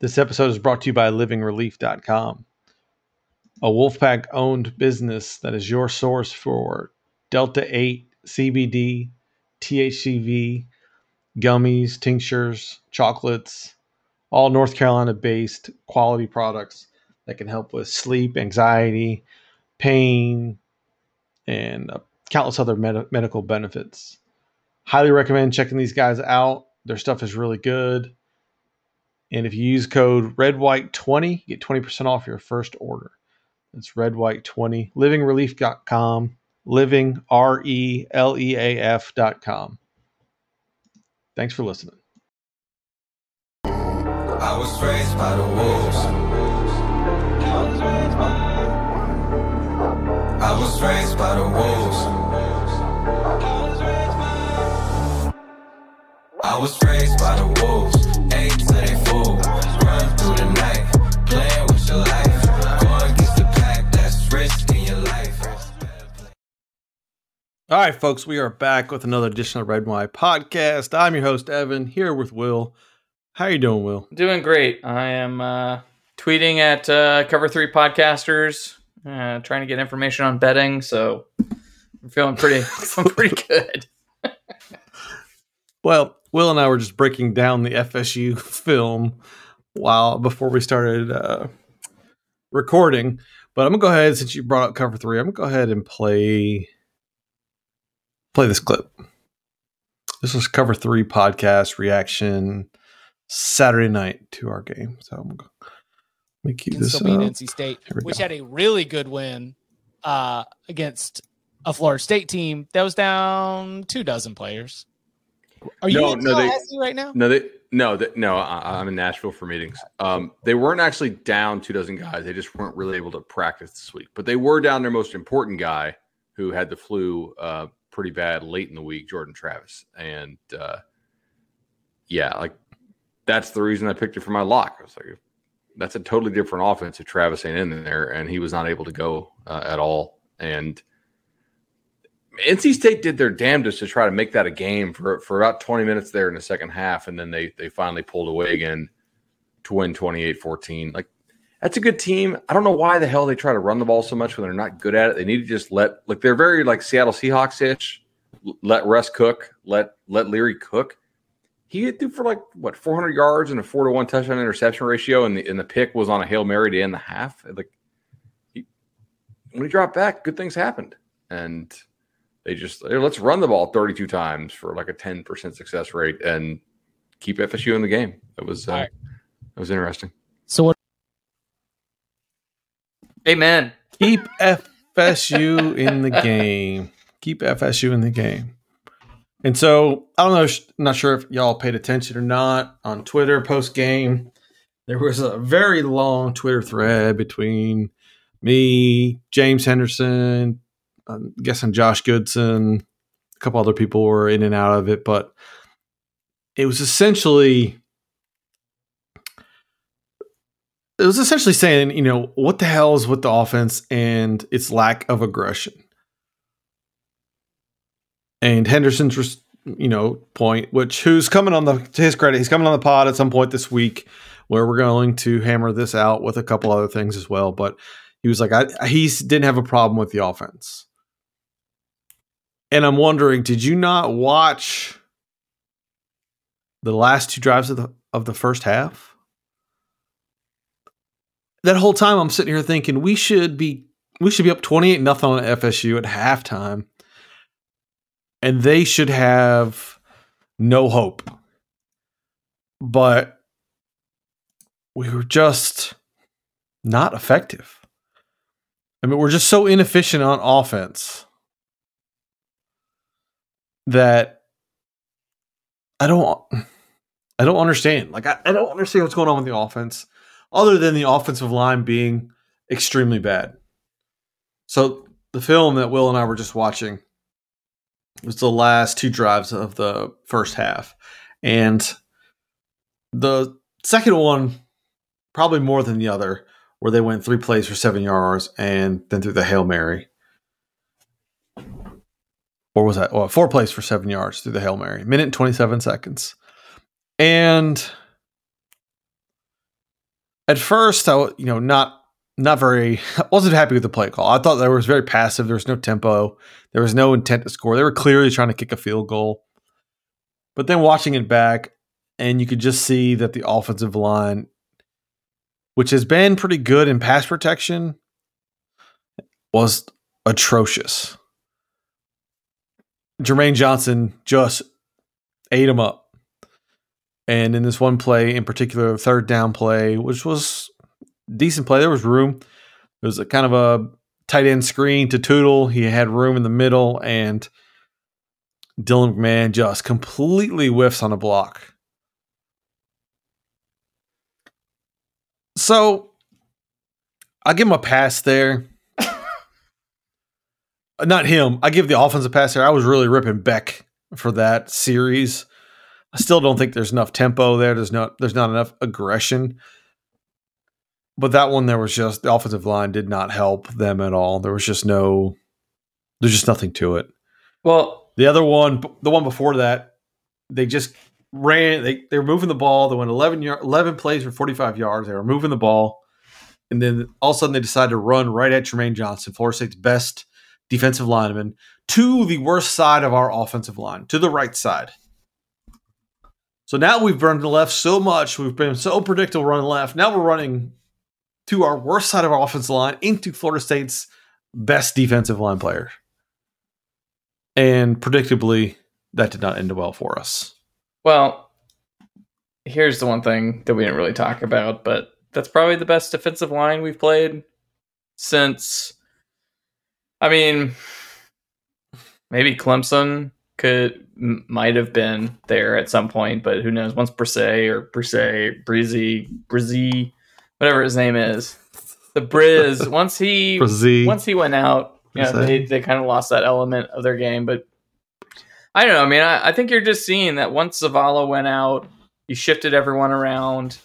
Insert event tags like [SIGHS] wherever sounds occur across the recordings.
This episode is brought to you by livingreleaf.com, a Wolfpack owned business that is your source for Delta 8, CBD, THCV, gummies, tinctures, chocolates, all North Carolina based quality products that can help with sleep, anxiety, pain, and uh, countless other med- medical benefits. Highly recommend checking these guys out. Their stuff is really good. And if you use code REDWHITE20, get 20% off your first order. It's REDWHITE20, livingreleaf.com, living, R E L E A F.com. Thanks for listening. I was raised by the wolves. I was raised by the wolves. I was raised by the wolves. Eight to through the night, playing with your life. Going against the pack, that's risking your life. All right, folks, we are back with another edition of Red and White Podcast. I'm your host, Evan, here with Will. How are you doing, Will? Doing great. I am uh, tweeting at uh, Cover Three podcasters, uh, trying to get information on betting. So I'm feeling pretty, [LAUGHS] I'm pretty good. [LAUGHS] Well, Will and I were just breaking down the FSU [LAUGHS] film while before we started uh, recording. But I'm gonna go ahead since you brought up cover three. I'm gonna go ahead and play play this clip. This was cover three podcast reaction Saturday night to our game. So I'm gonna let me keep can this still beat up. NC State, which go. had a really good win uh, against a Florida State team that was down two dozen players. Are you No, in no, they- right now? No, they no, no. I, I'm in Nashville for meetings. Um, they weren't actually down two dozen guys. They just weren't really able to practice this week. But they were down their most important guy, who had the flu uh, pretty bad late in the week, Jordan Travis. And uh, yeah, like that's the reason I picked it for my lock. I was like, that's a totally different offense if Travis ain't in there, and he was not able to go uh, at all. And NC State did their damnedest to try to make that a game for for about 20 minutes there in the second half, and then they they finally pulled away again to win 28-14. Like that's a good team. I don't know why the hell they try to run the ball so much when they're not good at it. They need to just let like they're very like Seattle Seahawks ish. Let Russ cook. Let let Leary cook. He threw for like what 400 yards and a four to one touchdown interception ratio, and the and the pick was on a hail mary to end the half. Like he, when he dropped back, good things happened, and they just "Hey, let's run the ball 32 times for like a 10% success rate and keep FSU in the game. That was uh, All right. it was interesting. So what? Amen. Keep FSU in the game. Keep FSU in the game. And so I don't know, sh- not sure if y'all paid attention or not on Twitter post game. There was a very long Twitter thread between me, James Henderson, I'm guessing Josh Goodson, a couple other people were in and out of it, but it was essentially it was essentially saying, you know, what the hell is with the offense and its lack of aggression. And Henderson's, you know, point, which who's coming on the to his credit, he's coming on the pod at some point this week, where we're going to hammer this out with a couple other things as well. But he was like, I, he didn't have a problem with the offense. And I'm wondering, did you not watch the last two drives of the of the first half? that whole time I'm sitting here thinking we should be we should be up 28 nothing on FSU at halftime. And they should have no hope. But we were just not effective. I mean, we're just so inefficient on offense that I don't I don't understand. Like I, I don't understand what's going on with the offense other than the offensive line being extremely bad. So the film that Will and I were just watching was the last two drives of the first half. And the second one, probably more than the other, where they went three plays for seven yards and then threw the Hail Mary. Or was that? Well, four plays for seven yards through the Hail Mary. Minute and 27 seconds. And at first, I wa- you know not not very I [LAUGHS] wasn't happy with the play call. I thought that was very passive. There was no tempo. There was no intent to score. They were clearly trying to kick a field goal. But then watching it back, and you could just see that the offensive line, which has been pretty good in pass protection, was atrocious. Jermaine Johnson just ate him up. And in this one play in particular, third down play, which was decent play, there was room. It was a kind of a tight end screen to Toudle. He had room in the middle, and Dylan McMahon just completely whiffs on a block. So I give him a pass there. Not him. I give the offensive pass there. I was really ripping Beck for that series. I still don't think there's enough tempo there. There's not there's not enough aggression. But that one there was just the offensive line did not help them at all. There was just no there's just nothing to it. Well, The other one, the one before that, they just ran. They they were moving the ball. They went 11, yard, 11 plays for 45 yards. They were moving the ball. And then all of a sudden they decided to run right at Jermaine Johnson, Florida State's best defensive lineman, to the worst side of our offensive line, to the right side. So now we've run the left so much. We've been so predictable running left. Now we're running to our worst side of our offensive line into Florida State's best defensive line player. And predictably, that did not end well for us. well, here's the one thing that we didn't really talk about, but that's probably the best defensive line we've played since. I mean, maybe Clemson could might have been there at some point, but who knows? Once Brisset or Brisset, Breezy, Brizzy, whatever his name is, the Briz. [LAUGHS] once he once he went out, you know, they, they kind of lost that element of their game. But I don't know. I mean, I, I think you're just seeing that once Zavala went out, you shifted everyone around.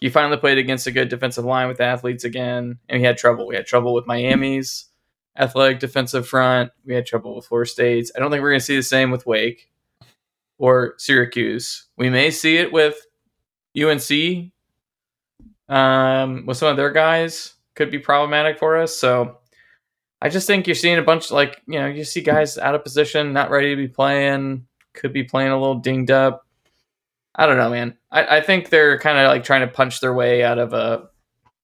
You finally played against a good defensive line with athletes again, and we had trouble. We had trouble with Miami's athletic defensive front. We had trouble with Florida State's. I don't think we're going to see the same with Wake or Syracuse. We may see it with UNC um, with some of their guys could be problematic for us. So I just think you're seeing a bunch like you know you see guys out of position, not ready to be playing, could be playing a little dinged up. I don't know, man. I, I think they're kind of like trying to punch their way out of a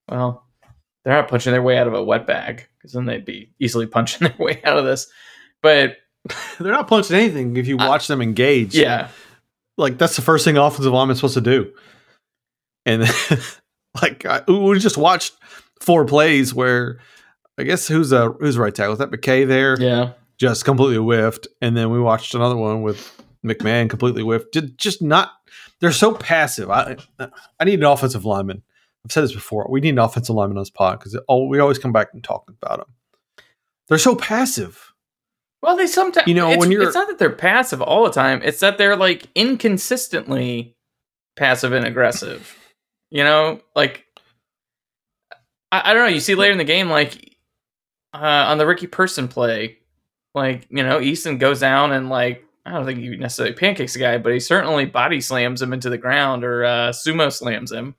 well, they're not punching their way out of a wet bag because then they'd be easily [LAUGHS] punching their way out of this. But [LAUGHS] They're not punching anything if you I- watch them engage. yeah, Like, that's the first thing offensive lineman's supposed to do. And then, [LAUGHS] like, I, we just watched four plays where I guess who's a who's right tackle? Is that McKay there? yeah. Just completely whiffed. And then we watched another one with McMahon completely whiffed. Just, just not, they're so passive. I, I need an offensive lineman. I've said this before. We need an offensive lineman on this pod because we always come back and talk about them. They're so passive. Well, they sometimes You know, it's, when you're- it's not that they're passive all the time. It's that they're like inconsistently passive and aggressive. You know, like I, I don't know. You see later in the game, like uh, on the Ricky Person play, like you know, Easton goes down and like I don't think he necessarily pancakes the guy, but he certainly body slams him into the ground or uh, sumo slams him.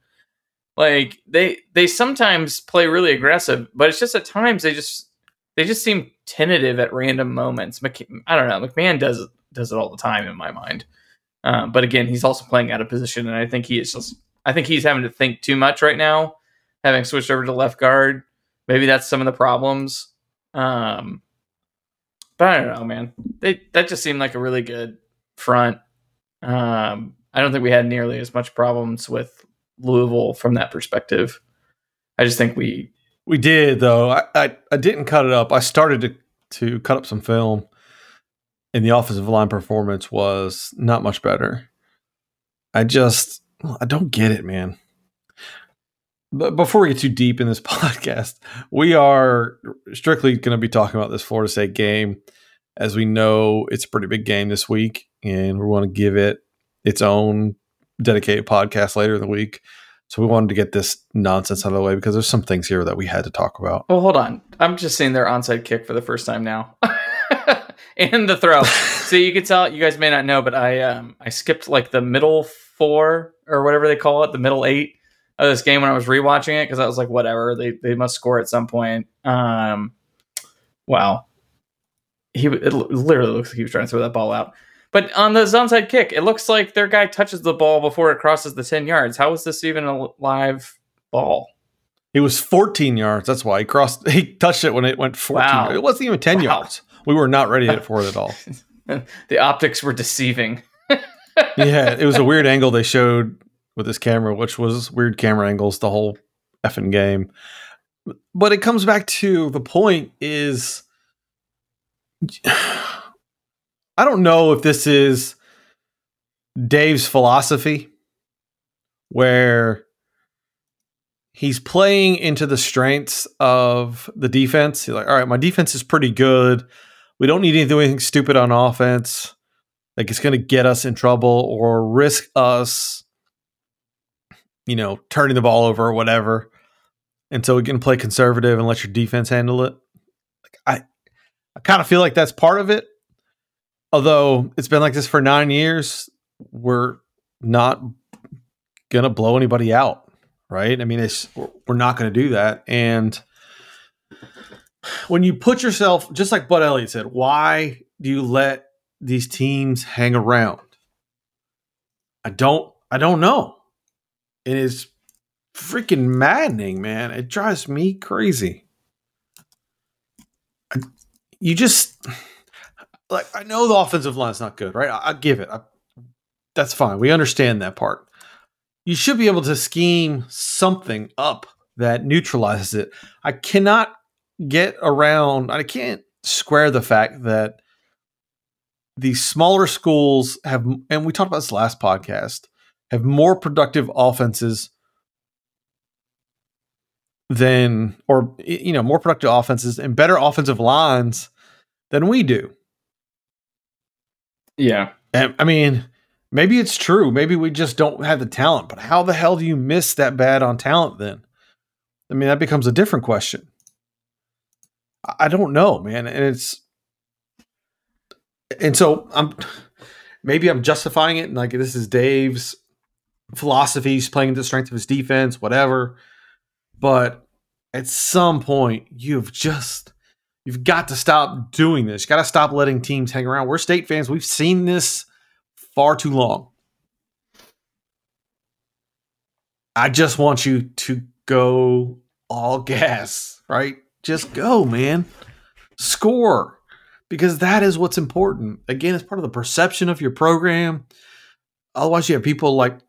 Like they they sometimes play really aggressive, but it's just at times they just they just seem tentative at random moments. Mc, I don't know. McMahon does does it all the time in my mind. Um, but again, he's also playing out of position, and I think he is just. I think he's having to think too much right now, having switched over to left guard. Maybe that's some of the problems. Um, but I don't know, man. They that just seemed like a really good front. Um, I don't think we had nearly as much problems with Louisville from that perspective. I just think we We did though. I, I, I didn't cut it up. I started to to cut up some film, and the offensive line performance was not much better. I just I don't get it, man. But before we get too deep in this [LAUGHS] podcast, we are strictly going to be talking about this Florida State game, as we know it's a pretty big game this week, and we want to give it its own dedicated podcast later in the week. So we wanted to get this nonsense out of the way because there's some things here that we had to talk about. Well, hold on. I'm just seeing their onside kick for the first time now, [LAUGHS] and the throw. [LAUGHS] so you can tell you guys may not know, but I um I skipped like the middle four or whatever they call it, the middle eight of this game when I was rewatching it because I was like, whatever, they they must score at some point. Um, wow, he it literally looks like he was trying to throw that ball out. But on the onside kick, it looks like their guy touches the ball before it crosses the ten yards. How is this even a live ball? It was 14 yards. That's why he crossed. [LAUGHS] He touched it when it went 14. Wow. It wasn't even 10 Wow. yards. We were not ready for it at all. [LAUGHS] the optics were deceiving. [LAUGHS] yeah, it was a weird angle they showed with this camera, which was weird camera angles the whole effing game. But it comes back to the point is [SIGHS] I don't know if this is Dave's philosophy where he's playing into the strengths of the defense. He's like, all right, my defense is pretty good. We don't need to do anything stupid on offense like it's going to get us in trouble or risk us you know turning the ball over or whatever and so we can play conservative and let your defense handle it like i i kind of feel like that's part of it although it's been like this for nine years we're not gonna blow anybody out right i mean it's we're not gonna do that and when you put yourself just like bud elliott said why do you let these teams hang around? I don't I don't know. It is freaking maddening, man. It drives me crazy. You just like I know the offensive line's not good, right? I, I give it. I, that's fine. We understand that part. You should be able to scheme something up that neutralizes it. I cannot get around. I can't square the fact that the smaller schools have, and we talked about this last podcast, have more productive offenses than, or you know, more productive offenses and better offensive lines than we do. Yeah. And I mean, maybe it's true. Maybe we just don't have the talent. But how the hell do you miss that bad on talent then? I mean, that becomes a different question. I don't know, man. And it's and so I'm maybe I'm justifying it and like this is Dave's philosophy. He's playing the strength of his defense, whatever. But at some point, you've just you've got to stop doing this. You got to stop letting teams hang around. We're state fans. We've seen this far too long. I just want you to go all gas, right? Just go, man. Score because that is what's important. Again, it's part of the perception of your program. Otherwise, you have people like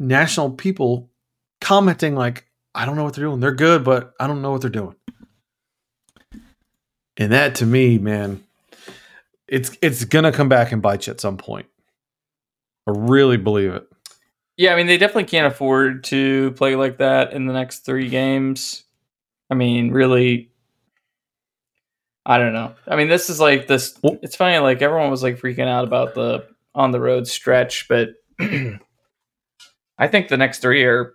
national people commenting like, "I don't know what they're doing. They're good, but I don't know what they're doing." And that to me, man, it's it's gonna come back and bite you at some point. I really believe it. Yeah, I mean they definitely can't afford to play like that in the next three games. I mean, really, I don't know. I mean, this is like this. It's funny, like everyone was like freaking out about the on the road stretch, but [CLEARS THROAT] I think the next three are,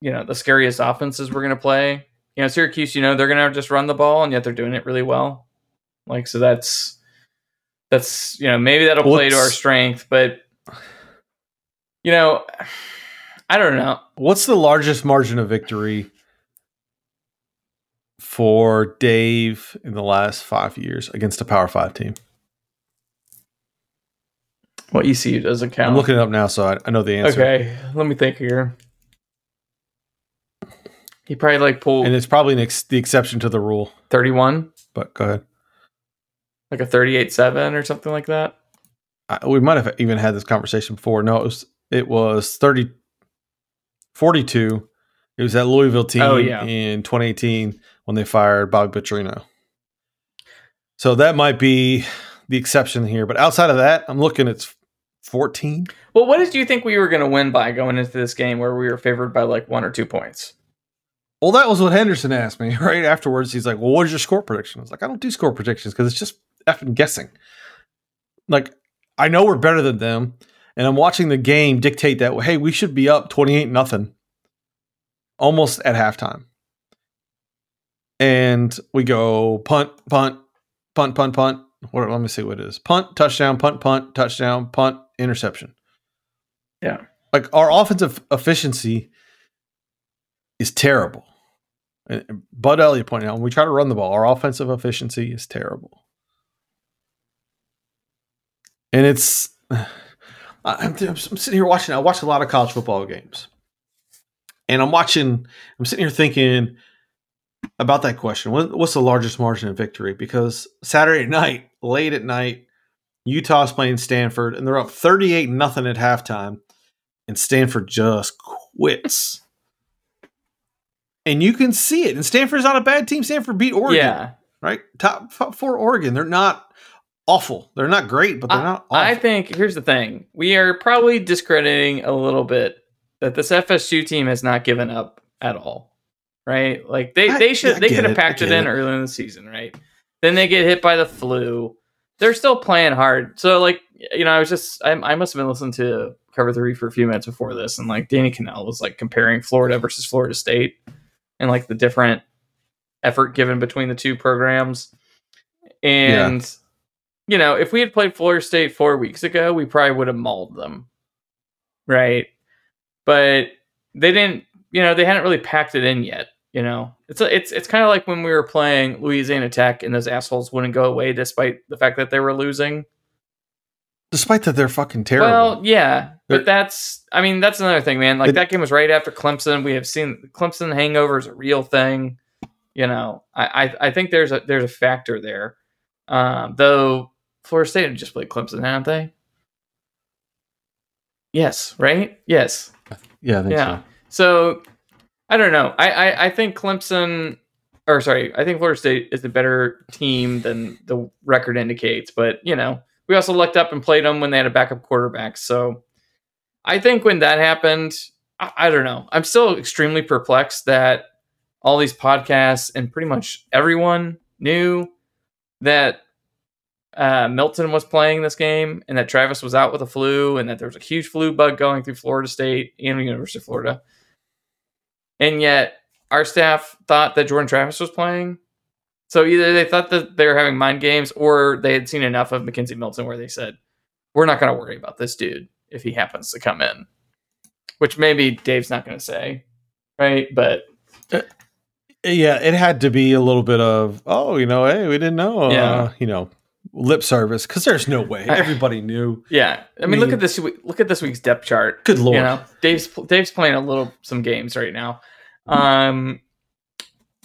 you know, the scariest offenses we're gonna play. You know, Syracuse. You know, they're gonna just run the ball, and yet they're doing it really well. Like, so that's that's you know maybe that'll play to our strength, but you know, I don't know. What's the largest margin of victory for Dave in the last five years against a Power Five team? What ECU doesn't count. I'm looking it up now, so I, I know the answer. Okay, let me think here. He probably like pulled And it's probably an ex- the exception to the rule. 31, But go ahead. like a 38-7 or something like that. I, we might have even had this conversation before. No, it was it was 30, 42. It was that Louisville team Oh, yeah. in 2018 when they fired Bobby Petrino. So that might be the exception here. But outside of that, I'm looking at 14. Well, what did you think we were going to win by going into this game where we were favored by like one or two points? Well, that was what Henderson asked me [LAUGHS] right afterwards. He's like, "Well, what is your score prediction?" I was like, "I don't do score predictions because it's just effing guessing." Like, I know we're better than them, and I'm watching the game dictate that. Hey, we should be up twenty eight nothing, almost at halftime, and we go punt, punt, punt, punt, punt. What? Let me see what it is: punt, touchdown, punt, punt, touchdown, punt, interception. Yeah. like our offensive efficiency is terrible. And Bud Elliott pointed out when we try to run the ball, our offensive efficiency is terrible. And it's, [SIGHS] I'm, I'm sitting here watching, I watch a lot of college football games. And I'm watching, I'm sitting here thinking about that question. What, what's the largest margin of victory? Because Saturday night, late at night, Utah's playing Stanford and they're up 38 nothing at halftime. And Stanford just quits and you can see it. And Stanford's not a bad team. Stanford beat Oregon. Yeah. Right? Top, top four Oregon. They're not awful. They're not great, but they're I, not awful. I think here's the thing: we are probably discrediting a little bit that this FSU team has not given up at all. Right? Like they I- they should I they could have packed it in it. earlier in the season, right? Then they get hit by the flu. They're still playing hard. So like you know, I was just I, I must have been listening to Cover Three for a few minutes before this, and like Danny Kanell was like comparing Florida versus Florida State, and like the different effort given between the two programs. And you know, if we had played Florida State four weeks ago, we probably would have mauled them, right? But they didn't. You know, they hadn't really packed it in yet. You know, it's a, it's it's kind of like when we were playing Louisiana Tech, and those assholes wouldn't go away despite the fact that they were losing. Despite that, they're fucking terrible. Well, yeah, They're- but that's I mean that's another thing, man. Like It- that game was right after Clemson. We have seen Clemson hangover is a real thing. You know, I I, I think there's a there's a factor there. Um, though Florida State just played Clemson, haven't they? Yes, right? Yes. yeah, I think Yeah. so. So I don't know. I, I I think Clemson or sorry, I think Florida State is a better team than the record indicates. But you know, we also looked up and played them when they had a backup quarterback. So I think when that happened, I, I don't know. I'm still extremely perplexed that all these podcasts and pretty much everyone knew that uh, Milton was playing this game and that Travis was out with a flu and that there was a huge flu bug going through Florida State and the University of Florida. And yet our staff thought that Jordan Travis was playing. So either they thought that they were having mind games or they had seen enough of McKenzie Milton where they said, we're not going to worry about this dude if he happens to come in. Which maybe Dave's not going to say, right? But Yeah, it had to be a little bit of, oh, you know, hey, we didn't know. Yeah. Uh, you know, lip service because there's no way. [LAUGHS] Everybody knew. yeah, I mean, mean- look at this. Look at this week's depth chart. Good lord. You know, Dave's Dave's playing a little some games right now. Um,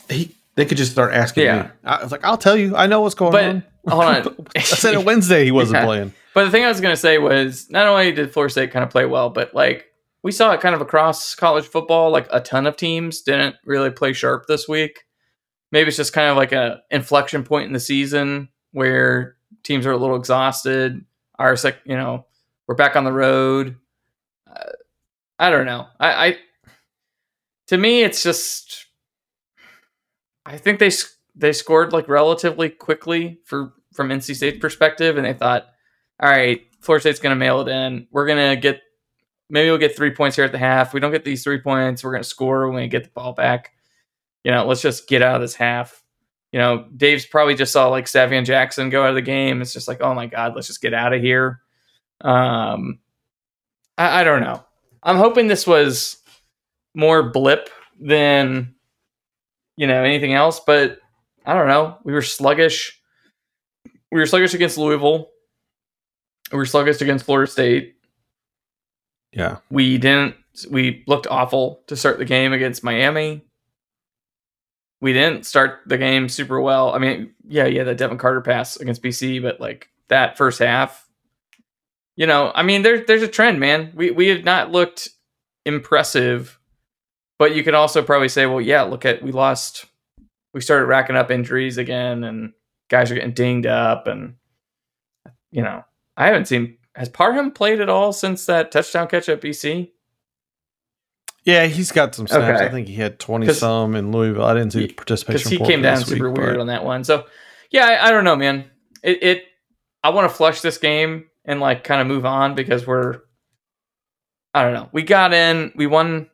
He, they could just start asking Yeah. me. I was like, I'll tell you. I know what's going But- on. hold on. [LAUGHS] I said it Wednesday he wasn't [LAUGHS] Yeah. playing. But the thing I was going to say was not only did Florida State kind of play well, but like we saw it kind of across college football. Like a ton of teams didn't really play sharp this week. Maybe it's just kind of like a inflection point in the season where teams are a little exhausted. Our sec, you know, we're back on the road. Uh, I don't know. I, I to me, it's just I think they they scored like relatively quickly for from NC State's perspective, and they thought, all right, Florida State's going to mail it in. We're going to get maybe we'll get three points here at the half. We don't get these three points. We're going to score when we get the ball back. You know, let's just get out of this half. You know, Dave's probably just saw like Savion Jackson go out of the game. It's just like, oh my god, let's just get out of here. Um, I, I don't know. I'm hoping this was more blip than you know anything else, but I don't know. We were sluggish. We were sluggish against Louisville. We were sluggish against Florida State. Yeah. We didn't. We looked awful to start the game against Miami. We didn't start the game super well. I mean, yeah, yeah, the Devin Carter pass against BC, but like that first half, you know, I mean, there's there's a trend, man. We we have not looked impressive, but you could also probably say, well, yeah, look at we lost. We started racking up injuries again, and guys are getting dinged up, and you know, I haven't seen has Parham played at all since that touchdown catch at BC. Yeah, he's got some snaps. Okay. I think he had twenty some in Louisville. I didn't see because participation. he came down super week, weird but- on that one. So yeah, I, I don't know, man. It, it I want to flush this game and like kind of move on because we're I don't know. We got in, we won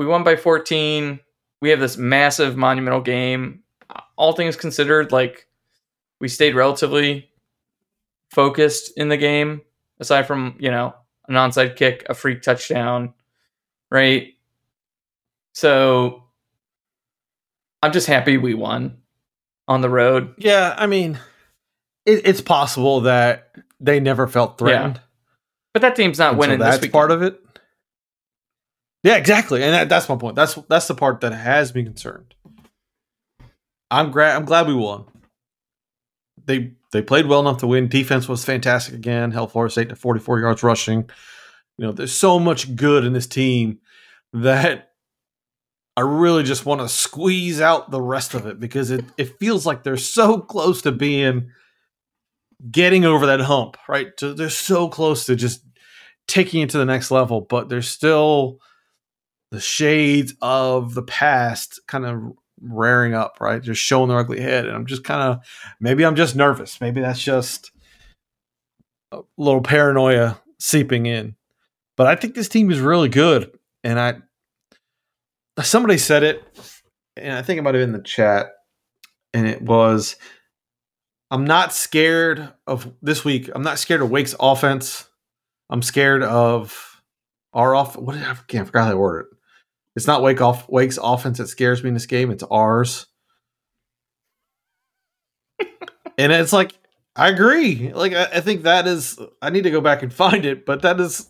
we won by 14. We have this massive monumental game. All things considered, like we stayed relatively focused in the game, aside from, you know, an onside kick, a freak touchdown, right? So I'm just happy we won on the road. Yeah, I mean, it, it's possible that they never felt threatened. But that team's not so winning that's this week. part of it. Yeah, exactly, and that, that's my point. That's that's the part that has me concerned. I'm glad. I'm glad we won. They they played well enough to win. Defense was fantastic again. Held Florida State to 44 yards rushing. You know, there's so much good in this team that I really just want to squeeze out the rest of it because it it feels like they're so close to being getting over that hump, right? So they're so close to just taking it to the next level, but there's still the shades of the past kind of rearing up, right? Just showing their ugly head. And I'm just kind of, maybe I'm just nervous. Maybe that's just a little paranoia seeping in. But I think this team is really good. And I, somebody said it, and I think it might have been in the chat, and it was, I'm not scared of this week. I'm not scared of Wake's offense. I'm scared of our off. What did I, I I forgot how to word it. It's not Wake off Wake's offense that scares me in this game. It's ours. [LAUGHS] and it's like I agree. Like I, I think that is. I need to go back and [LAUGHS] find it, but that is.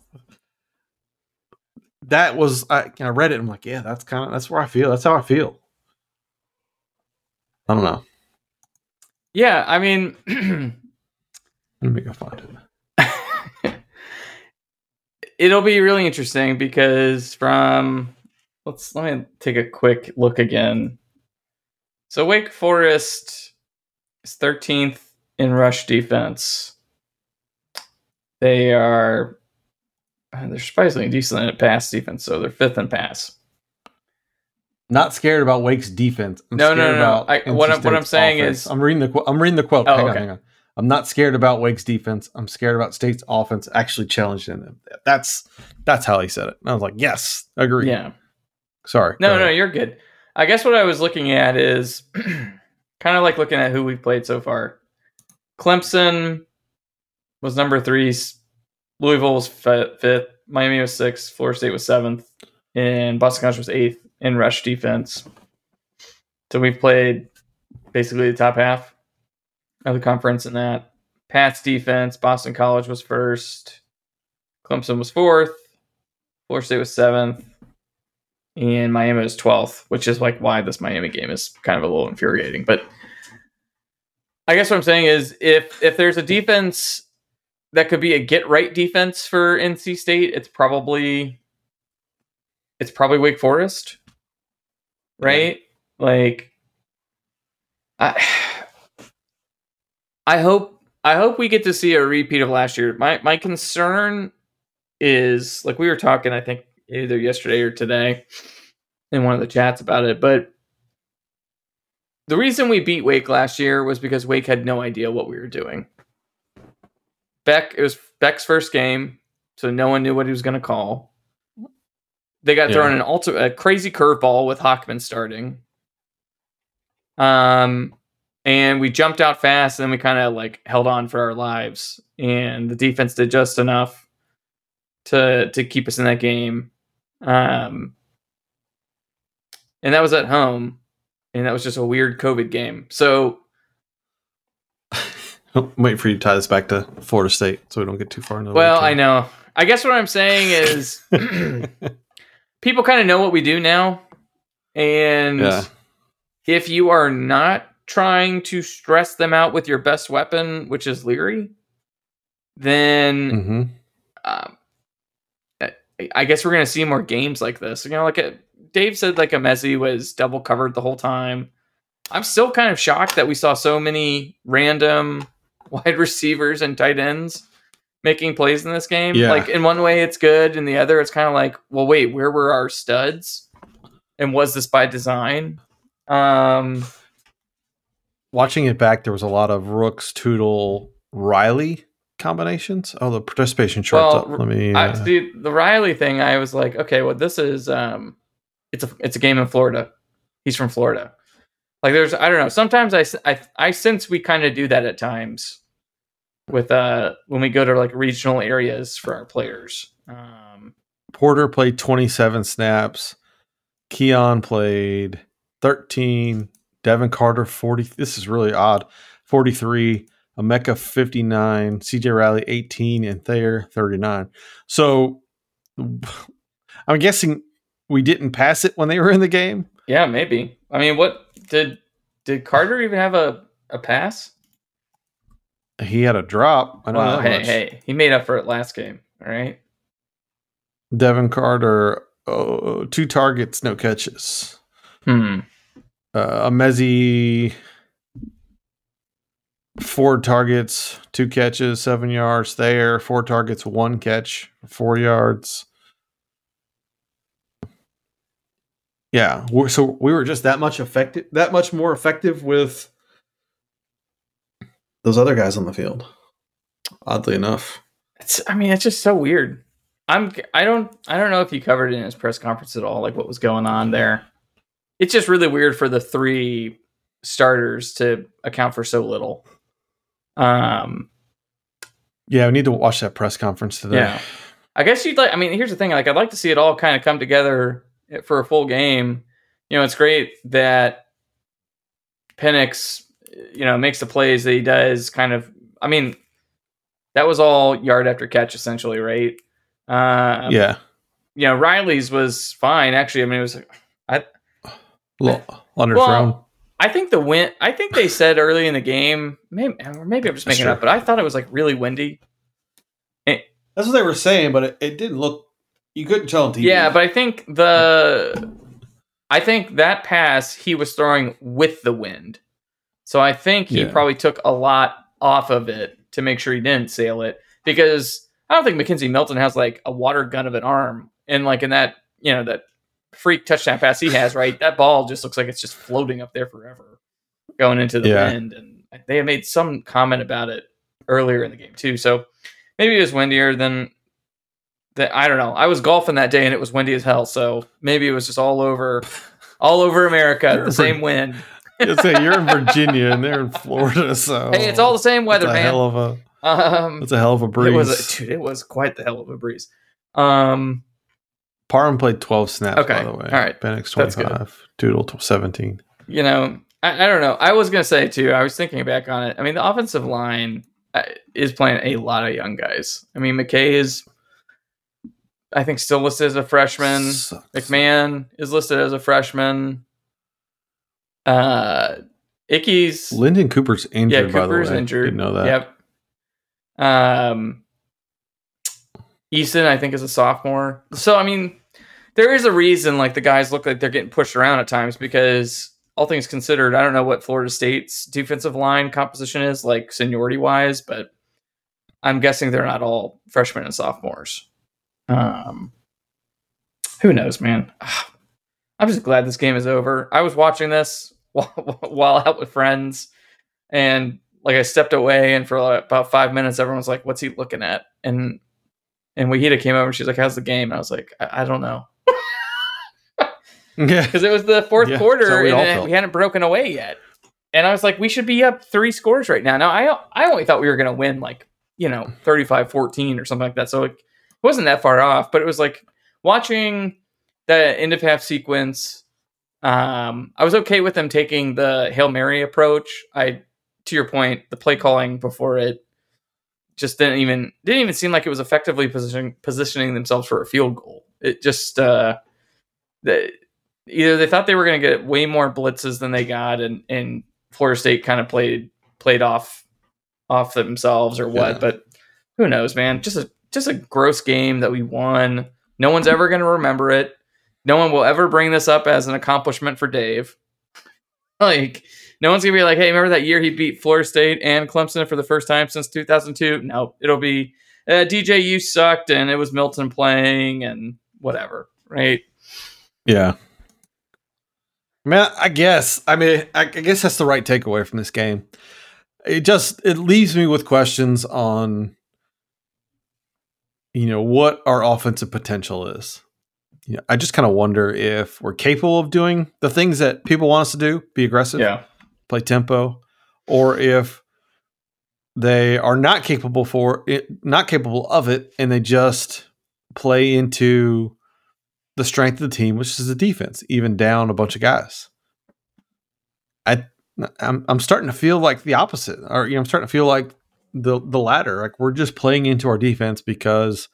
That was I. I read it. I'm like, yeah, that's kind of that's where I feel. That's how I feel. I don't know. Yeah, I mean, [CLEARS THROAT] Let me go find it. [LAUGHS] it'll be really interesting because from let's let me take a quick look again. So Wake Forest is 13th in rush defense. They are uh, they're surprisingly decent at pass defense, so they're fifth in pass. Not scared about Wake's defense. I'm No, no, no, no. I- what I'm- what I'm saying offense. is- I'm reading the I'm reading the quote. Oh, hang on, hang on. I'm not scared about Wake's defense. I'm scared about State's offense actually challenging them. That's that's how he said it. And I was like, yes, agree. Yeah. Sorry. No, no, you're good. I guess what I was looking at is [CLEARS THROAT] kind of like looking at who we've played so far. Clemson was number three. Louisville was fi- fifth. Miami was sixth. Florida State was seventh. And Boston College was eighth in rush defense. So we've played basically the top half of the conference in that. Pat's defense, Boston College was first. Clemson was fourth. Florida State was seventh and Miami is 12th, which is like why this Miami game is kind of a little infuriating. But I guess what I'm saying is if if there's a defense that could be a get right defense for NC State, it's probably it's probably Wake Forest. Right? Like I I hope I hope we get to see a repeat of last year. My my concern is like we were talking, I think either yesterday or today in one of the chats about it, but the reason we beat Wake last year was because Wake had no idea what we were doing. Beck, it was Beck's first game, so no one knew what he was going to call. They got Yeah. thrown an ultra, a crazy curveball with Hockman starting. Um, and we jumped out fast, and then we kind of like held on for our lives, and the defense did just enough to to keep us in that game. Um, and that was at home, and that was just a weird COVID game. So [LAUGHS] I'm waiting for you to tie this back to Florida State so we don't get too far into Well, I know. I guess what I'm saying is [LAUGHS] [CLEARS THROAT] people kind of know what we do now. And Yeah. if you are not trying to stress them out with your best weapon, which is Leary, then hmm um, I- guess we're going to see more games like this. You know, like a, Dave said, like Emezie was double covered the whole time. I'm still kind of shocked that we saw so many random [LAUGHS] wide receivers and tight ends making plays in this game. Yeah. Like in one way, it's good, in the other, it's kind of like, well, wait, where were our studs? And was this by design? Um, Watching it back, there was a lot of Rooks, Toudle, Riley combinations. Oh, the participation chart's Well, up. Let me. I, uh, see, the Riley thing, I was like, okay, well, this is um, it's a it's a game in Florida. He's from Florida. Like, there's I don't know. Sometimes I I, I sense we kind of do that at times with uh when we go to like regional areas for our players. Um, Porter played 27 snaps. Keyon played 13. Devin Carter 40. This is really odd. 43. Emeka 59. CJ Riley 18. And Thayer 39. So I'm guessing we didn't pass it when they were in the game. Yeah, maybe. I mean, what did did Carter even have a a pass? He had a drop. I know Wow, that hey, much. hey, he made up for it last game. All right. Devin Carter, oh, two targets, no catches. Hmm. Uh, Emezie, four targets, two catches, seven yards. There, four targets, one catch, four yards. Yeah, so we were just that much effective, that much more effective with those other guys on the field. Oddly enough, It's. I mean, it's just so weird. I'm. I don't. I don't know if you covered it in his press conference at all, like what was going on there. It's just really weird for the three starters to account for so little. Um. yeah, we need to watch that press conference today. Yeah. I guess you'd like. I mean, here's the thing. Like, I'd like to see it all kind of come together for a full game. You know, it's great that Pennix, you know, makes the plays that he does. Kind of. I mean, that was all yard after catch, essentially, right? Uh, yeah, You know, Riley's was fine. Actually, I mean, it was. I Little underthrown. well, I think the wind. I think they said early in the game. Maybe, or maybe I'm just making it up, but I thought it was like really windy. Eh. That's what they were saying, but it, it didn't look. You couldn't tell on TV. Yeah, but I think the I think that pass he was throwing with the wind. So I think he Yeah. probably took a lot off of it to make sure he didn't sail it because I don't think McKenzie Milton has like a water gun of an arm and like in that, you know, that freak touchdown pass he has, right? That ball just looks like it's just floating up there forever going into the Yeah. wind and they had made some comment about it earlier in the game too. So maybe it was windier than that I don't know. I was golfing that day and it was windy as hell, so maybe it was just all over [LAUGHS] all over America, the same wind. [LAUGHS] Say you're in Virginia and they're in Florida, so Hey, it's all the same weather, it's a man. hell of a um it's a hell of a breeze. it was a, dude, it was quite the hell of a breeze. Um Parham played 12 snaps, Okay, by the way. all right. Pennix 25. Toudle 17. you know, I, I don't know. I was gonna say too. I was thinking back on it. I mean, the offensive line uh, is playing a lot of young guys. I mean, McKay is, I think, still listed as a freshman. Sucks. McMahon is listed as a freshman. Uh, Icky's Lyndon Cooper's injured, yeah, by Cooper's the way. injured. Didn't know that. Yep. Um, Easton, I think, is a sophomore. So I mean, there is a reason like the guys look like they're getting pushed around at times because all things considered, I don't know what Florida State's defensive line composition is like seniority wise, but I'm guessing they're not all freshmen and sophomores. Um, who knows, man? [SIGHS] I'm just glad this game is over. I was watching this [LAUGHS] while, while out with friends, and like I stepped away, and for like about five minutes, everyone was like, "What's he looking at?" And and Wahida came over, and she's like, "How's the game?" And I was like, "I, I don't know," Yeah. because it was the fourth Yeah, quarter, we and all it- felt. we hadn't broken away yet. And I was like, "We should be up three scores right now." Now I I only thought we were gonna win like you know 35-14 or something like that, so it wasn't that far off. But it was like watching the end of half sequence. Um, I was okay with them taking the hail mary approach. I, to your point, the play calling before it just didn't even didn't even seem like it was effectively positioning positioning themselves for a field goal. It just uh, the, either they thought they were going to get way more blitzes than they got, and and Florida State kind of played played off off themselves or what. Yeah. But who knows, man? Just a just a gross game that we won. No one's ever going to remember it. No one will ever bring this up as an accomplishment for Dave. [LAUGHS] Like, no one's gonna be like, "Hey, remember that year he beat Florida State and Clemson for the first time since 2002?" No, it'll be uh, DJ. You sucked, and it was Milton playing, and whatever, right? Yeah. Man, I guess. I mean, I, guess that's the right takeaway from this game. It just it leaves me with questions on, you know, what our offensive potential is. You know, I just kind of wonder if we're capable of doing the things that people want us to do, be aggressive, Yeah, play tempo, or if they are not capable for it, not capable of it, and they just play into the strength of the team, which is the defense, even down a bunch of guys. I I'm I'm starting to feel like the opposite, or you know, I'm starting to feel like the the latter. Like we're just playing into our defense because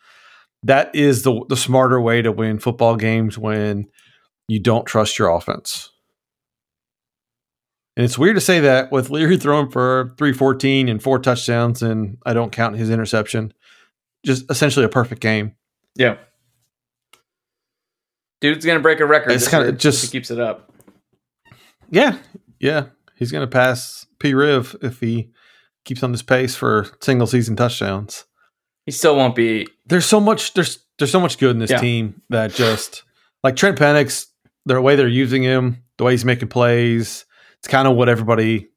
that is the the smarter way to win football games when you don't trust your offense. And it's weird to say that with Leary [LAUGHS] throwing for 314 and four touchdowns, and I don't count his interception. Just essentially a perfect game. Yeah. Dude's gonna break a record. It's kinda just- he keeps it up. Yeah, yeah. He's going to pass P. Riv if he keeps on this pace for single season touchdowns. He still won't be. There's so much. There's there's so much good in this Yeah. team that just like Trent Pennix, the way they're using him, the way he's making plays, it's kind of what everybody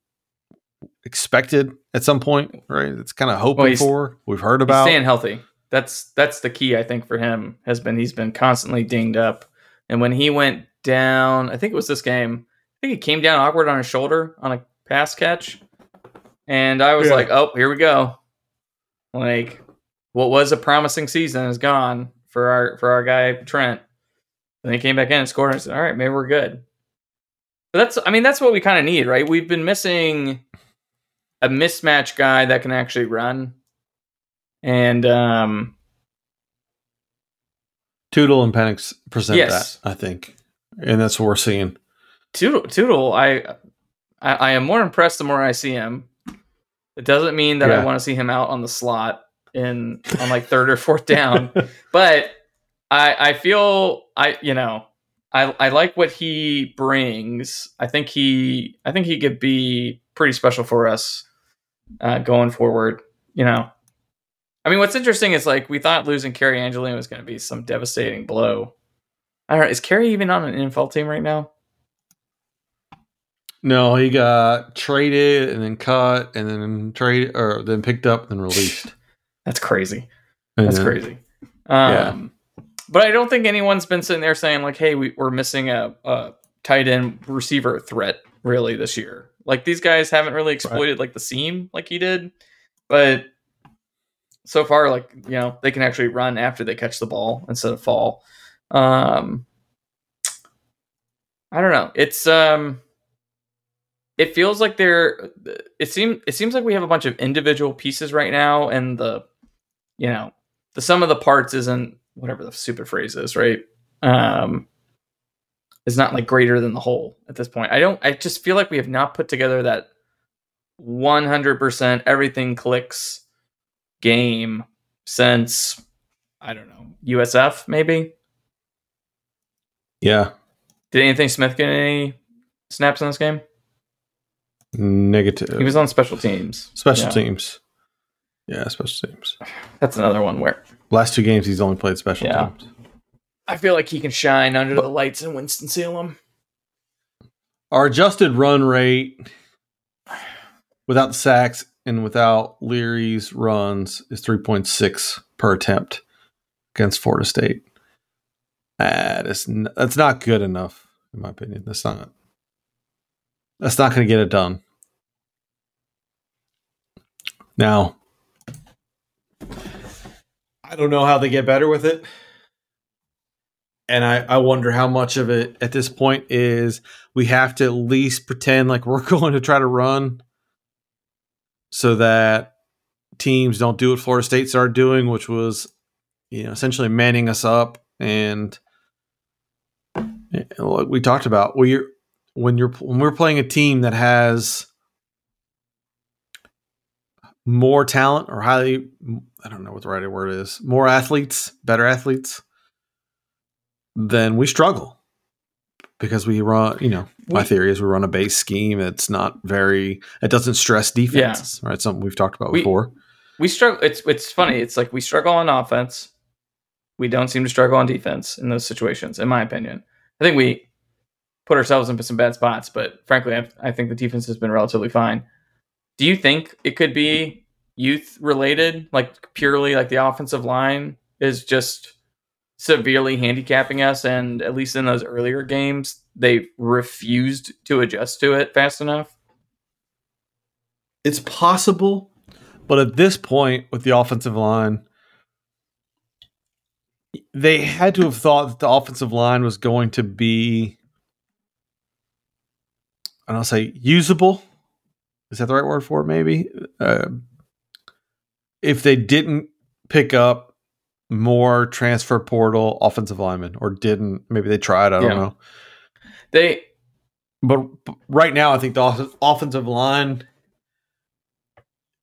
expected at some point, right? It's kind of hoping he's- for. We've heard about. staying healthy. That's that's the key I think for him has been he's been constantly dinged up. And when he went down, I think it was this game. I think he came down awkward on his shoulder on a pass catch. And I was Yeah. like, "Oh, here we go." Like what was a promising season is gone for our for our guy Trent. And he came back in and scored and I said, "All right, maybe we're good." But that's I mean that's what we kind of need, right? We've been missing a mismatch guy that can actually run. And um Toudle and Pennix present Yes. that, I think, and that's what we're seeing. Toudle, Toudle I, I I am more impressed the more I see him. It doesn't mean that I want to see him out on the slot in on like third or fourth down, [LAUGHS] but I I feel I you know I I like what he brings. I think he I think he could be pretty special for us uh, going forward. You know, I mean, what's interesting is like we thought losing Cary Angeline was going to be some devastating blow. I don't know. Is Cary even on an NFL team right now? No, he got traded and then cut and then trade or then picked up and released. [LAUGHS] That's crazy. That's then- crazy. Um, But I don't think anyone's been sitting there saying like, "Hey, we, we're missing a, a tight end receiver threat really this year." Like these guys haven't really exploited like the seam like he did, but so far, like you know, they can actually run after they catch the ball instead of fall. Um, I don't know. It's um, it feels like they're. It seems it seems like we have a bunch of individual pieces right now, and the, you know, the sum of the parts isn't whatever the stupid phrase is, right? Um, is not like greater than the whole at this point. I don't. I just feel like we have not put together that one hundred percent everything clicks game since I don't know USF maybe. Yeah, Did Anthony Smith get any snaps in this game? negative. He was on special teams. special Yeah. teams. Yeah, special teams. That's another one where Last two games, he's only played special Yeah. teams. I feel like he can shine under the lights in Winston Salem. Our adjusted run rate without the sacks and without Leary's runs is 3.6 per attempt against Florida State. That is that's not good enough, in my opinion. That's not that's not going to get it done. Now, I don't know how they get better with it. And I, I wonder how much of it at this point is we have to at least pretend like we're [LAUGHS] going to try to run so that teams don't do what Florida State started doing, which was, you know, essentially manning us up. And eh, like we talked about, when you're when you're when we're playing a team that has more talent or highly, I don't know what the right word is, more athletes, better athletes, then we struggle because we run, you know, my We- theory is we run a base scheme. It's not very, it doesn't stress defenses, right? Something we've talked about We- before. We struggle. It's it's funny. It's like we struggle on offense. We don't seem to struggle on defense in those situations, in my opinion. I think we put ourselves into some bad spots, but frankly, I, I think the defense has been relatively fine. Do you think it could be youth related, like purely like the offensive line is just severely handicapping us, and at least in those earlier games, they refused to adjust to it fast enough? It's possible, but at this point with the offensive line, they had to have thought that the offensive line was going to be I don't say usable. Is that the right word for it? Maybe uh, if they didn't pick up more transfer portal offensive linemen, or didn't, maybe they tried. I don't Yeah. know. They But right now, I think the off- offensive line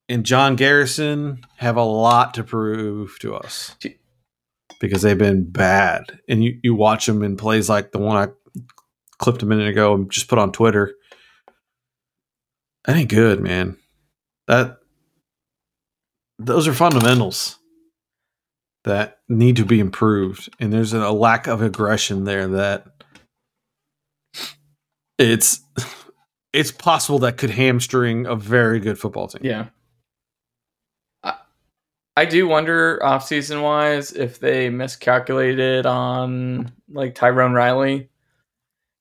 and John Garrison have a lot to prove to us because they've been bad. And you, you watch them in plays like the one I clipped a minute ago and just put on Twitter. That ain't good, man. That those are fundamentals that need to be improved, and there's a lack of aggression there that it's [LAUGHS] it's possible that could hamstring a very good football team. Yeah. I, I do wonder off season wise if they miscalculated on like Tyrone Riley.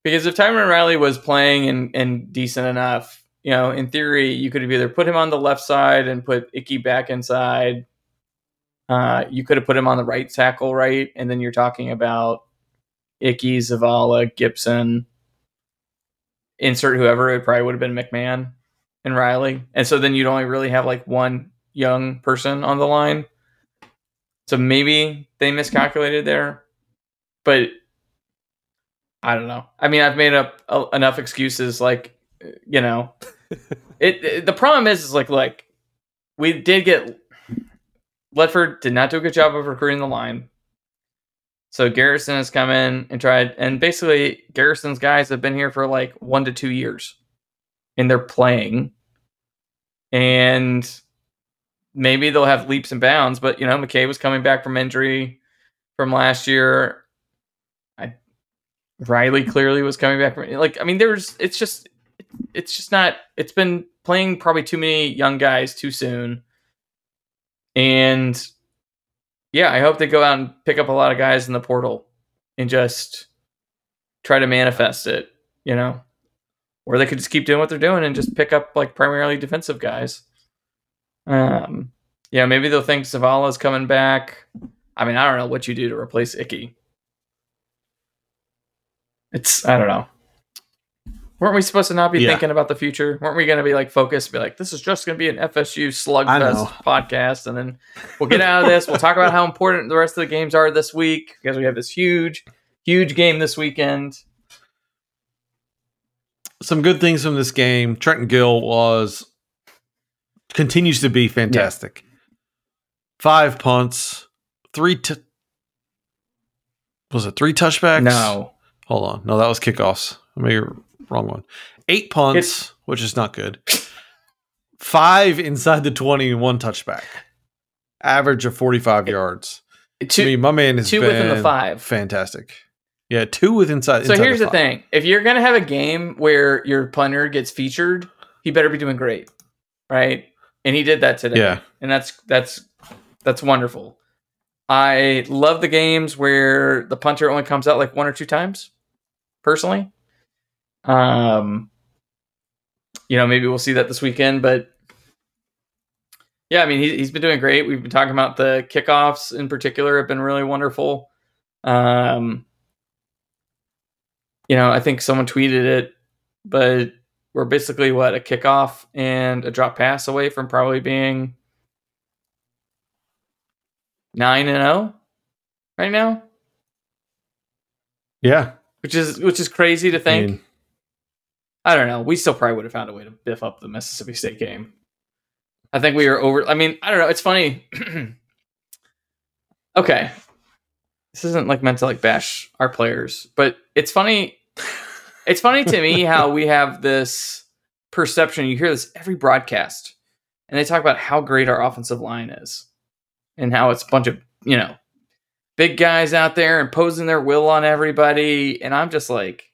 Because if Tyrone Riley was playing and, and decent enough, you know, in theory, you could have either put him on the left side and put Icky back inside. Uh, you could have put him on the right tackle, right? And then you're talking about Icky, Zavala, Gibson, insert whoever. It probably would have been McMahon and Riley. And so then you'd only really have like one young person on the line. So maybe they miscalculated there. But I don't know. I mean, I've made up uh, enough excuses like you know. [LAUGHS] it, it- the problem is is like like we did get Ledford did not do a good job of recruiting the line. So Garrison has come in and tried, and basically Garrison's guys have been here for like one to two years, and they're playing, and maybe they'll have leaps and bounds. But you know, McKay was coming back from injury from last year. I Riley clearly was coming back from like I mean, there's it's just it's just not. It's been playing probably too many young guys too soon, and yeah, I hope they go out and pick up a lot of guys in the portal and just try to manifest it, you know, or they could just keep doing what they're doing and just pick up like primarily defensive guys. Um, yeah, maybe they'll think Zavala's coming back. I mean, I don't know what you do to replace Icky. It's I don't know. Weren't we supposed to not be Yeah. thinking about the future? Weren't we going to be like focused, be like, this is just going to be an FSU slugfest podcast, and then we'll get out of this. We'll talk about how important the rest of the games are this week because we have this huge, huge game this weekend. Some good things from this game. Trenton Gill was continues to be fantastic. Five punts, three t- was it three touchbacks? No, Hold on. No, that was kickoffs. Maybe wrong one. Eight punts, It's- which is not good. Five inside the 20 and one touchback. Average of 45 yards. two. I mean, my man is two within the five. Fantastic. Yeah, two with inside. so inside here's the five. thing: if you're going to have a game where your punter gets featured, he better be doing great, right? And he did that today. Yeah. and that's that's that's wonderful. I love the games where the punter only comes out like one or two times. Personally, um, you know, maybe we'll see that this weekend, but yeah, I mean, he, he's been doing great. We've been talking about the kickoffs in particular have been really wonderful. Um, you know, I think someone tweeted it, but we're basically what a kickoff and a drop pass away from probably being nine and zero right now, Yeah. which is which is crazy to I think. mean, I don't know. We still probably would have found a way to biff up the Mississippi State game. I think we were over. I mean, I don't know. It's funny. [CLEARS THROAT] okay, this isn't like meant to like bash our players, but it's funny. It's funny to me [LAUGHS] how we have this perception. You hear this every broadcast, and they talk about how great our offensive line is, and how it's a bunch of you know big guys out there imposing their will on everybody. And I'm just like,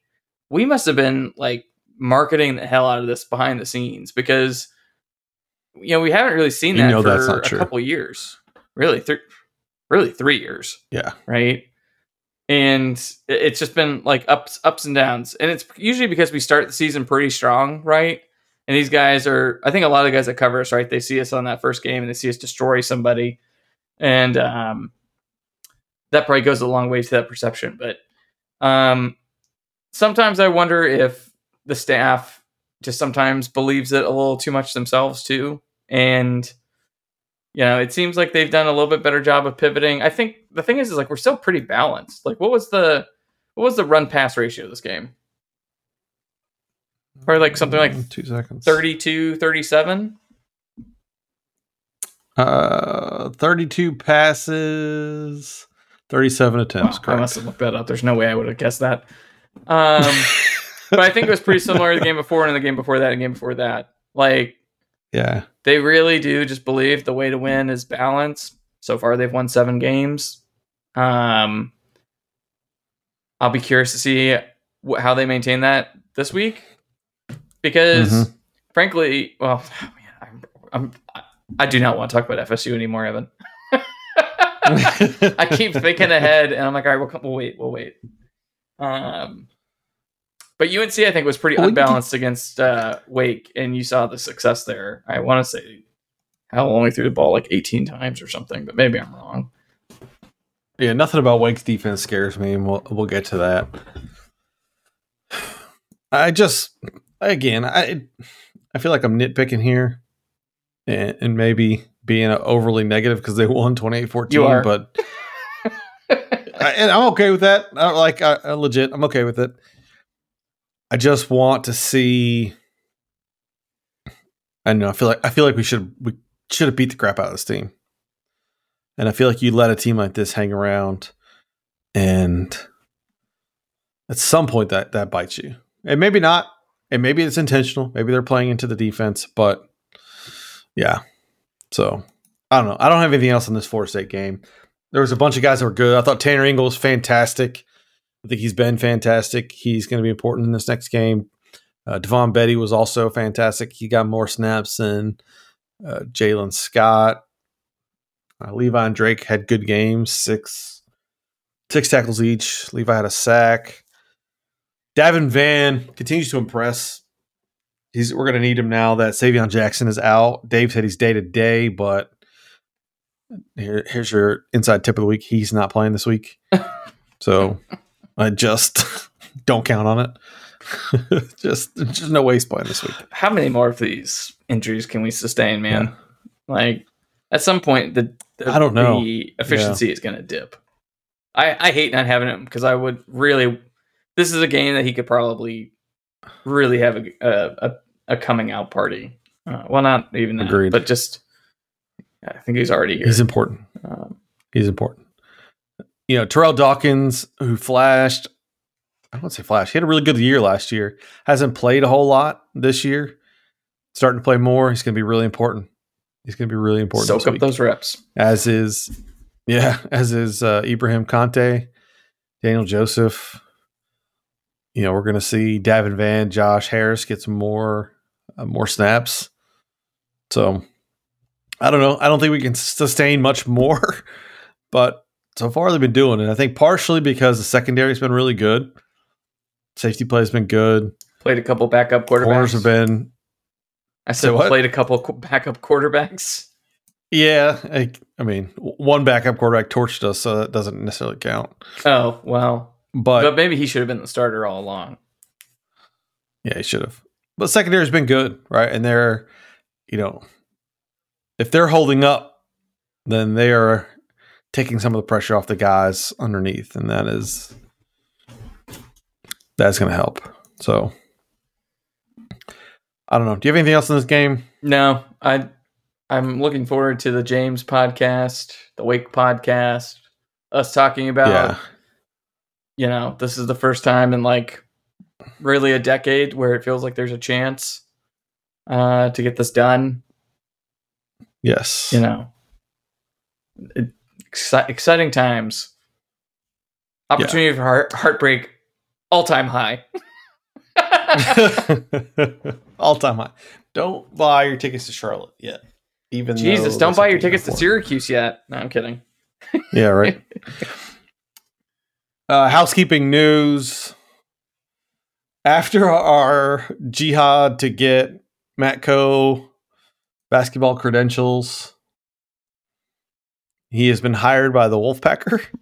we must have been like marketing the hell out of this behind the scenes because you know we haven't really seen You that know for that's not a true. couple years, really, th- really three years, yeah. right? And it's just been like ups, ups and downs, and it's usually because we start the season pretty strong, right? And these guys are, I think, a lot of the guys that cover us, right? They see us on that first game and they see us destroy somebody, and um, that probably goes a long way to that perception. But um, sometimes I wonder if the staff just sometimes believes it a little too much themselves too, and you know, it seems like they've done a little bit better job of pivoting. I think the thing is, is like we're still pretty balanced. Like, what was the what was the run pass ratio of this game? Probably like something like Mm, two seconds. 32, 37. Uh, thirty-two passes, thirty-seven attempts. Wow, I must have looked that up. There's no way I would have guessed that. Um, [LAUGHS] but I think it was pretty similar to the game before and the game before that and the game before that. Like yeah. they really do just believe the way to win is balance. So far, they've won seven games. Um, I'll be curious to see wh- how they maintain that this week, because Mhm. frankly, well, [LAUGHS] man, I'm, I'm, I- I do not want to talk about FSU anymore, Evan. [LAUGHS] I keep thinking ahead, and I'm like, all right, we'll, come, we'll wait, we'll wait. Um, but UNC, I think, was pretty Well, you can- unbalanced against uh, Wake, and you saw the success there. I want to say, hell, only threw the ball like 18 times or something, but maybe I'm wrong. Yeah, nothing about Wake's defense scares me, and we'll we'll get to that. I just again, I I feel like I'm nitpicking here, and, and maybe being overly negative because they won 28-14, You are. but [LAUGHS] I, and I'm okay with that. I, like I, I legit, I'm okay with it. I just want to see. I know. I feel like I feel like we should we should have beat the crap out of this team, and I feel like you let a team like this hang around, and at some point that that bites you, and maybe not, and maybe it's intentional. Maybe they're playing into the defense, but yeah. So I don't know. I don't have anything else on this Florida State game. There was a bunch of guys that were good. I thought Tanner Ingle was fantastic. I think he's been fantastic. He's going to be important in this next game. Uh, Devon Betty was also fantastic. He got more snaps than uh, Jalen Scott. Uh, Levi and Drake had good games, six six tackles each. Levi had a sack. Davin Vann continues to impress. He's we're going to need him now that Savion Jackson is out. Dave said he's day to day, but here, here's your inside tip of the week. He's not playing this week, [LAUGHS] so I just [LAUGHS] don't count on it. [LAUGHS] just just no way he's playing this week. How many more of these injuries can we sustain, man? Like at some point, the, the I don't know. the efficiency is going to dip. I I hate not having him because I would really. This is a game that he could probably really have a a, a, a coming out party. Uh, well, not even that, Agreed. but just I think he's already here. He's important. um, He's important. You know, Terrell Dawkins, who flashed, I don't want to say flash. He had a really good year last year. Hasn't played a whole lot this year. Starting to play more. He's going to be really important. He's going to be really important. soak up week. those reps. As is, yeah, as is uh, Ibrahim Conte, Daniel Joseph. You know, we're going to see Davin Vann, Josh Harris get some more, uh, more snaps. So, I don't know. I don't think we can sustain much more, [LAUGHS] but so far they've been doing it. I think partially because the secondary's been really good. Safety play has been good. Played a couple backup quarterbacks. Corners have been, I said what? played a couple backup quarterbacks. yeah. I, I mean, one backup quarterback torched us, so that doesn't necessarily count. Oh well, But, but maybe he should have been the starter all along. yeah, he should have. But secondary's been good, right? And they're, you know, if they're holding up, then they are taking some of the pressure off the guys underneath, and that is that's going to help. So, I don't know. Do you have anything else in this game? No, I I'm looking forward to the James podcast, the Wake podcast, us talking about yeah, you know, this is the first time in like really a decade where it feels like there's a chance uh to get this done, yes. you know. It, exci- exciting times. Opportunity for heart, heartbreak all time high. [LAUGHS] All time high. Don't buy your tickets to Charlotte yet. Even Jesus, don't buy your tickets to. Syracuse yet. No, I'm kidding. [LAUGHS] Yeah, right. [LAUGHS] uh, housekeeping news. After our jihad to get Matt Coe basketball credentials, he has been hired by the Wolfpacker [LAUGHS]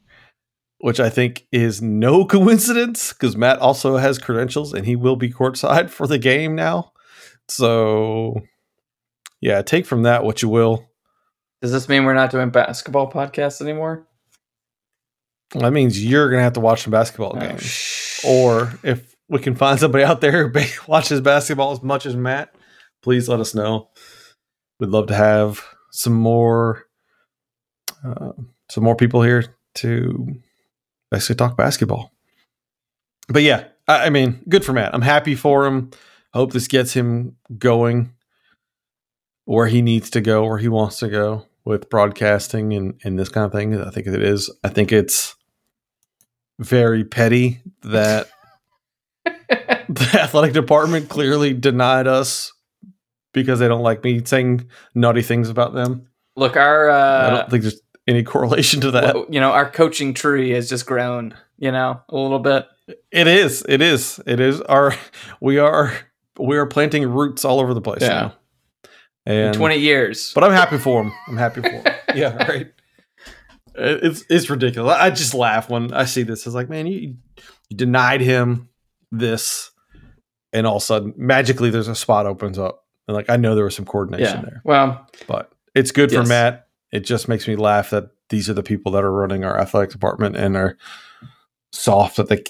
which I think is no [LAUGHS] coincidence because Matt also has credentials and he will be courtside for the game now. So, yeah, take from that what you will. Does this mean we're not doing basketball podcasts anymore? That means you're gonna have to watch some basketball Oh, games, sh- or if we can find somebody out there who [LAUGHS] watches basketball as much as Matt, please let us know. We'd love to have some more, uh, some more people here to basically talk basketball. But yeah, I, I mean, good for Matt. I'm happy for him. Hope this gets him going where he needs to go, where he wants to go with broadcasting and, and this kind of thing. I think it is. I think it's very petty that [LAUGHS] the athletic department clearly denied us because they don't like me saying naughty things about them. Look, our I uh, don't think there's any correlation to that. w- you know, our coaching tree has just grown. You know, a little bit. It is. It is. It is. Our we are we are planting roots all over the place Yeah. now. In And Twenty years. but I'm happy for him. I'm happy for him. [LAUGHS] yeah, right. It- It's it's ridiculous. I just laugh when I see this. It's like, man, you, you denied him this, and all of a sudden, magically, there's a spot opens up, and like I know there was some coordination yeah. there, Well, but it's good for Matt. It just makes me laugh that these are the people that are running our athletic department and are soft that they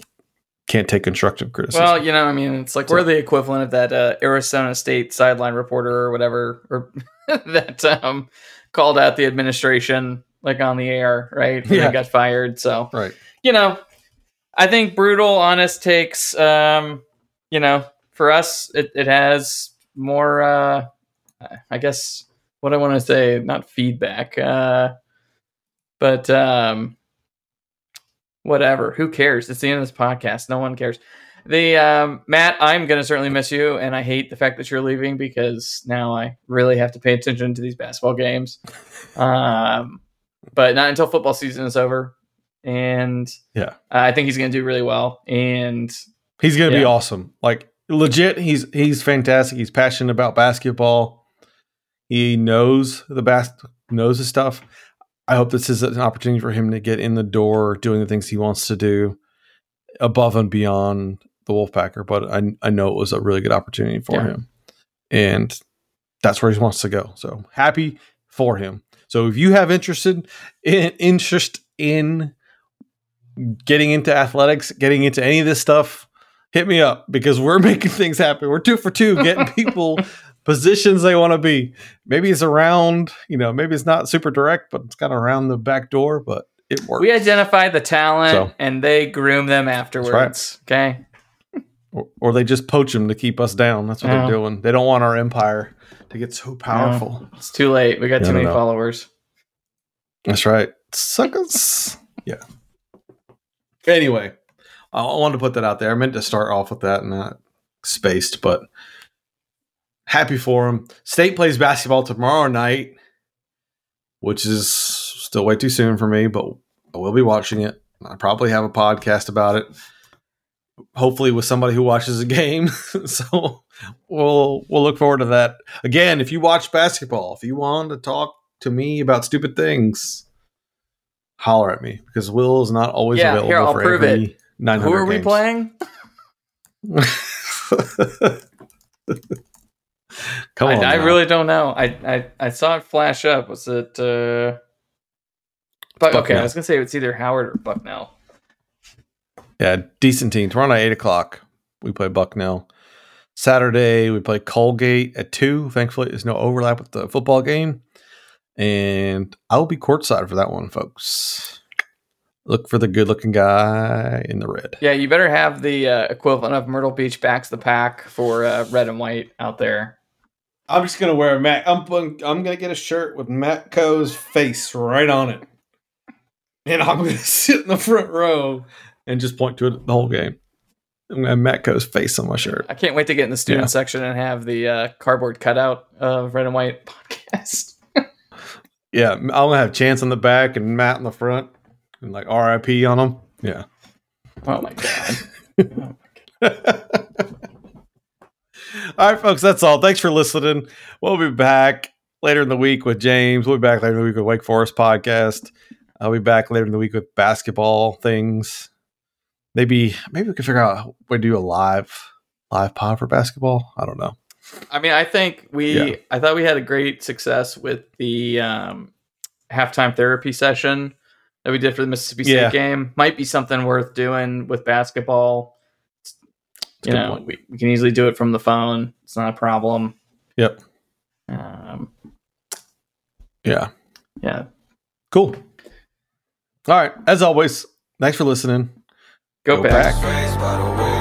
can't take constructive criticism. well, you know, I mean, it's like So- we're the equivalent of that uh, Arizona State sideline reporter or whatever, or [LAUGHS] that um, called out the administration like on the air, right? And Yeah. got fired. So right. you know, I think brutal, honest takes. Um, you know, for us, it, it has more. Uh, I guess what I want to say, not feedback, uh, but um, whatever. Who cares? It's the end of this podcast. No one cares. The um, Matt, I'm gonna certainly miss you, and I hate the fact that you're leaving because now I really have to pay attention to these basketball games. [LAUGHS] Um, but not until football season is over, and Yeah. I think he's gonna do really well. And He's gonna be awesome. Like legit, he's he's fantastic. He's passionate about basketball. He knows the best, knows his stuff. I hope this is an opportunity for him to get in the door, doing the things he wants to do, above and beyond the Wolfpacker. But I I know it was a really good opportunity for Yeah. him, and that's where he wants to go. So happy for him. So if you have interested in interest in getting into athletics, getting into any of this stuff, hit me up because we're [LAUGHS] making things happen. We're two for two, getting [LAUGHS] people positions they want to be. Maybe it's around, you know, maybe it's not super direct, but it's kind of around the back door, but it works. we identify the talent, So- and they groom them afterwards. Okay. or, or they just poach them to keep us down. That's what Yeah. they're doing. They don't want our empire to get so powerful. It's too late. We got Yeah, too many know. followers. That's right. Suckers. Yeah. Anyway, I I wanted to put that out there. I meant to start off with that and not spaced, but happy for him. State plays basketball tomorrow night, which is still way too soon for me, but I will be watching it. I probably have a podcast about it. Hopefully with somebody who watches a game. [LAUGHS] so we'll we'll look forward to that. Again, if you watch basketball, if you want to talk to me about stupid things, holler at me because Will is not always Yeah, available here, I'll for prove 900 Who are we games. playing? [LAUGHS] [LAUGHS] Come I, on, I now. really don't know. I, I I saw it flash up. Was it? uh but okay, I was gonna say it's either Howard or Bucknell. yeah, decent team. Tomorrow night, eight o'clock, we play Bucknell. Saturday, we play Colgate at two. Thankfully, there's no overlap with the football game, and I'll be courtside for that one, folks. Look for the good-looking guy in the red. Yeah, you better have the uh, equivalent of Myrtle Beach backs the pack for uh, red and white out there. I'm just gonna wear a Matt. I'm I'm gonna get a shirt with Matt Coe's face right on it, and I'm gonna [LAUGHS] sit in the front row and just point to it the whole game. I'm gonna have Matt Coe's face on my shirt. I can't wait to get in the student Yeah. section and have the uh, cardboard cutout of red and white [LAUGHS] podcast. Yeah, I'm gonna have Chance on the back and Matt in the front, and like RIP on them. Yeah. Oh my god. [LAUGHS] all right, folks, that's all. Thanks for listening. We'll be back later in the week with James. We'll be back later in the week with Wake Forest podcast. I'll be back later in the week with basketball things. Maybe maybe we can figure out we do a live live pod for basketball. I don't know. I mean, I think we. Yeah. I thought we had a great success with the um, halftime therapy session that we did for the Mississippi State Yeah. game. Might be something worth doing with basketball. A You know, we, we can easily do it from the phone. It's not a problem. Yep. Um, Yeah. yeah. Cool. All right. As always, thanks for listening. Go, Go back. back.